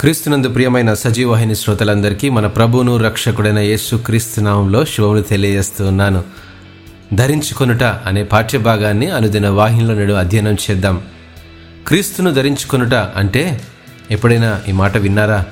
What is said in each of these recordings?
క్రీస్తునందు ప్రియమైన సజీవవాహిని శ్రోతలందరికీ మన ప్రభువును రక్షకుడైన యేసు క్రీస్తు నామంలో శుభములు తెలియజేస్తున్నాను ధరించుకొనుట అనే పాఠ్యభాగాన్ని అనుదిన వాహినిలో నేడు అధ్యయనం చేద్దాం. క్రీస్తును ధరించుకొనుట అంటే ఎప్పుడైనా ఈ మాట విన్నారా?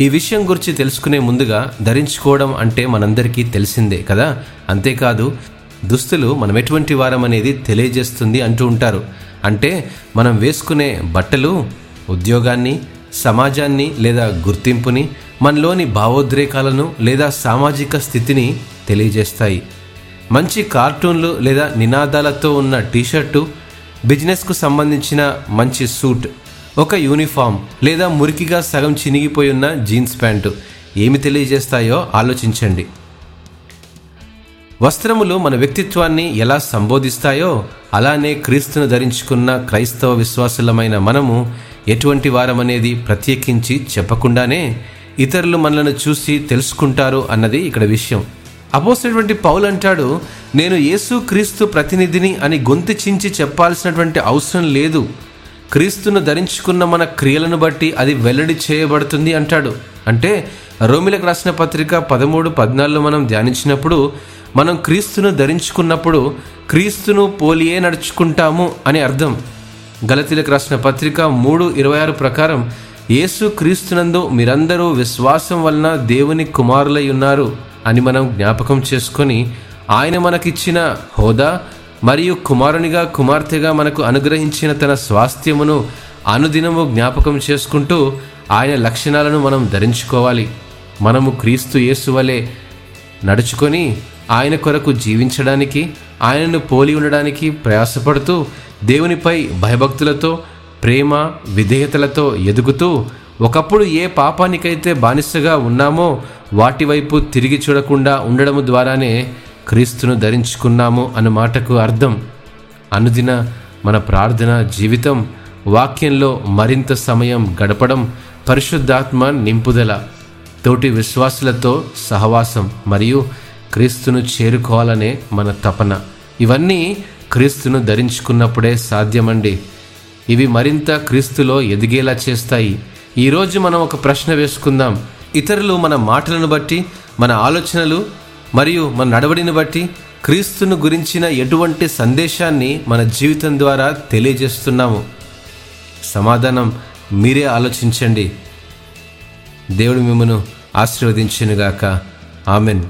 ఈ విషయం గురించి తెలుసుకునే ముందుగా ధరించుకోవడం అంటే మనందరికీ తెలిసిందే కదా? అంతేకాదు దుస్తులు మనం ఎటువంటి వారం అనేది తెలియజేస్తుంది అంటూ ఉంటారు. అంటే మనం వేసుకునే బట్టలు ఉద్యోగాన్ని సమాజాన్ని లేదా గుర్తింపుని మనలోని భావోద్రేకాలను లేదా సామాజిక స్థితిని తెలియజేస్తాయి. మంచి కార్టూన్లు లేదా నినాదాలతో ఉన్న టీషర్టు బిజినెస్కు సంబంధించిన మంచి సూట్ ఒక యూనిఫామ్ లేదా మురికిగా సగం చినిగిపోయి ఉన్న జీన్స్ ప్యాంటు ఏమి తెలియజేస్తాయో ఆలోచించండి. వస్త్రములు మన వ్యక్తిత్వాన్ని ఎలా సంబోధిస్తాయో అలానే క్రీస్తును ధరించుకున్న క్రైస్తవ విశ్వాసులమైన మనము ఎటువంటి వారమనేది ప్రత్యేకించి చెప్పకుండానే ఇతరులు మనలను చూసి తెలుసుకుంటారు అన్నది ఇక్కడ విషయం. అపోసినటువంటి పౌలు అంటాడు నేను యేసు క్రీస్తు ప్రతినిధిని అని గొంతు చించి చెప్పాల్సినటువంటి అవసరం లేదు. క్రీస్తును ధరించుకున్న మన క్రియలను బట్టి అది వెల్లడి చేయబడుతుంది అంటాడు. అంటే రోమిలకు రాసిన పత్రిక పదమూడు పద్నాలుగులో మనం ధ్యానించినప్పుడు మనం క్రీస్తును ధరించుకున్నప్పుడు క్రీస్తును పోలియే నడుచుకుంటాము అని అర్థం. గలతీలకు రాసిన పత్రిక మూడు ఇరవై ఆరు ప్రకారం యేసు క్రీస్తునందు మీరందరూ విశ్వాసం వలన దేవుని కుమారులై ఉన్నారు అని మనం జ్ఞాపకం చేసుకొని ఆయన మనకిచ్చిన హోదా మరియు కుమారునిగా కుమార్తెగా మనకు అనుగ్రహించిన తన స్వాస్థ్యమును అనుదినము జ్ఞాపకం చేసుకుంటూ ఆయన లక్షణాలను మనం ధరించుకోవాలి. మనము క్రీస్తు యేసు వలె నడుచుకొని ఆయన కొరకు జీవించడానికి ఆయనను పోలి ఉండడానికి ప్రయాసపడుతూ దేవునిపై భయభక్తులతో ప్రేమ విధేయతలతో ఎదుగుతూ ఒకప్పుడు ఏ పాపానికైతే బానిసగా ఉన్నామో వాటి వైపు తిరిగి చూడకుండా ఉండడం ద్వారానే క్రీస్తును ధరించుకున్నాము అన్న మాటకు అర్థం. అనుదిన మన ప్రార్థన జీవితం వాక్యంలో మరింత సమయం గడపడం పరిశుద్ధాత్మ నింపుదల తోటి విశ్వాసులతో సహవాసం మరియు క్రీస్తును చేరుకోవాలనే మన తపన. ఇవన్నీ క్రీస్తును ధరించుకున్నప్పుడే సాధ్యమండి. ఇవి మరింత క్రీస్తులో ఎదిగేలా చేస్తాయి. ఈరోజు మనం ఒక ప్రశ్న వేసుకుందాం. ఇతరులు మన మాటలను బట్టి మన ఆలోచనలు మరియు మన నడవడిని బట్టి క్రీస్తును గురించిన ఎటువంటి సందేశాన్ని మన జీవితం ద్వారా తెలియజేస్తున్నాము. సమాధానం మీరే ఆలోచించండి. దేవుడు మిమ్మను ఆశీర్వదించినగాక. ఆమెన్.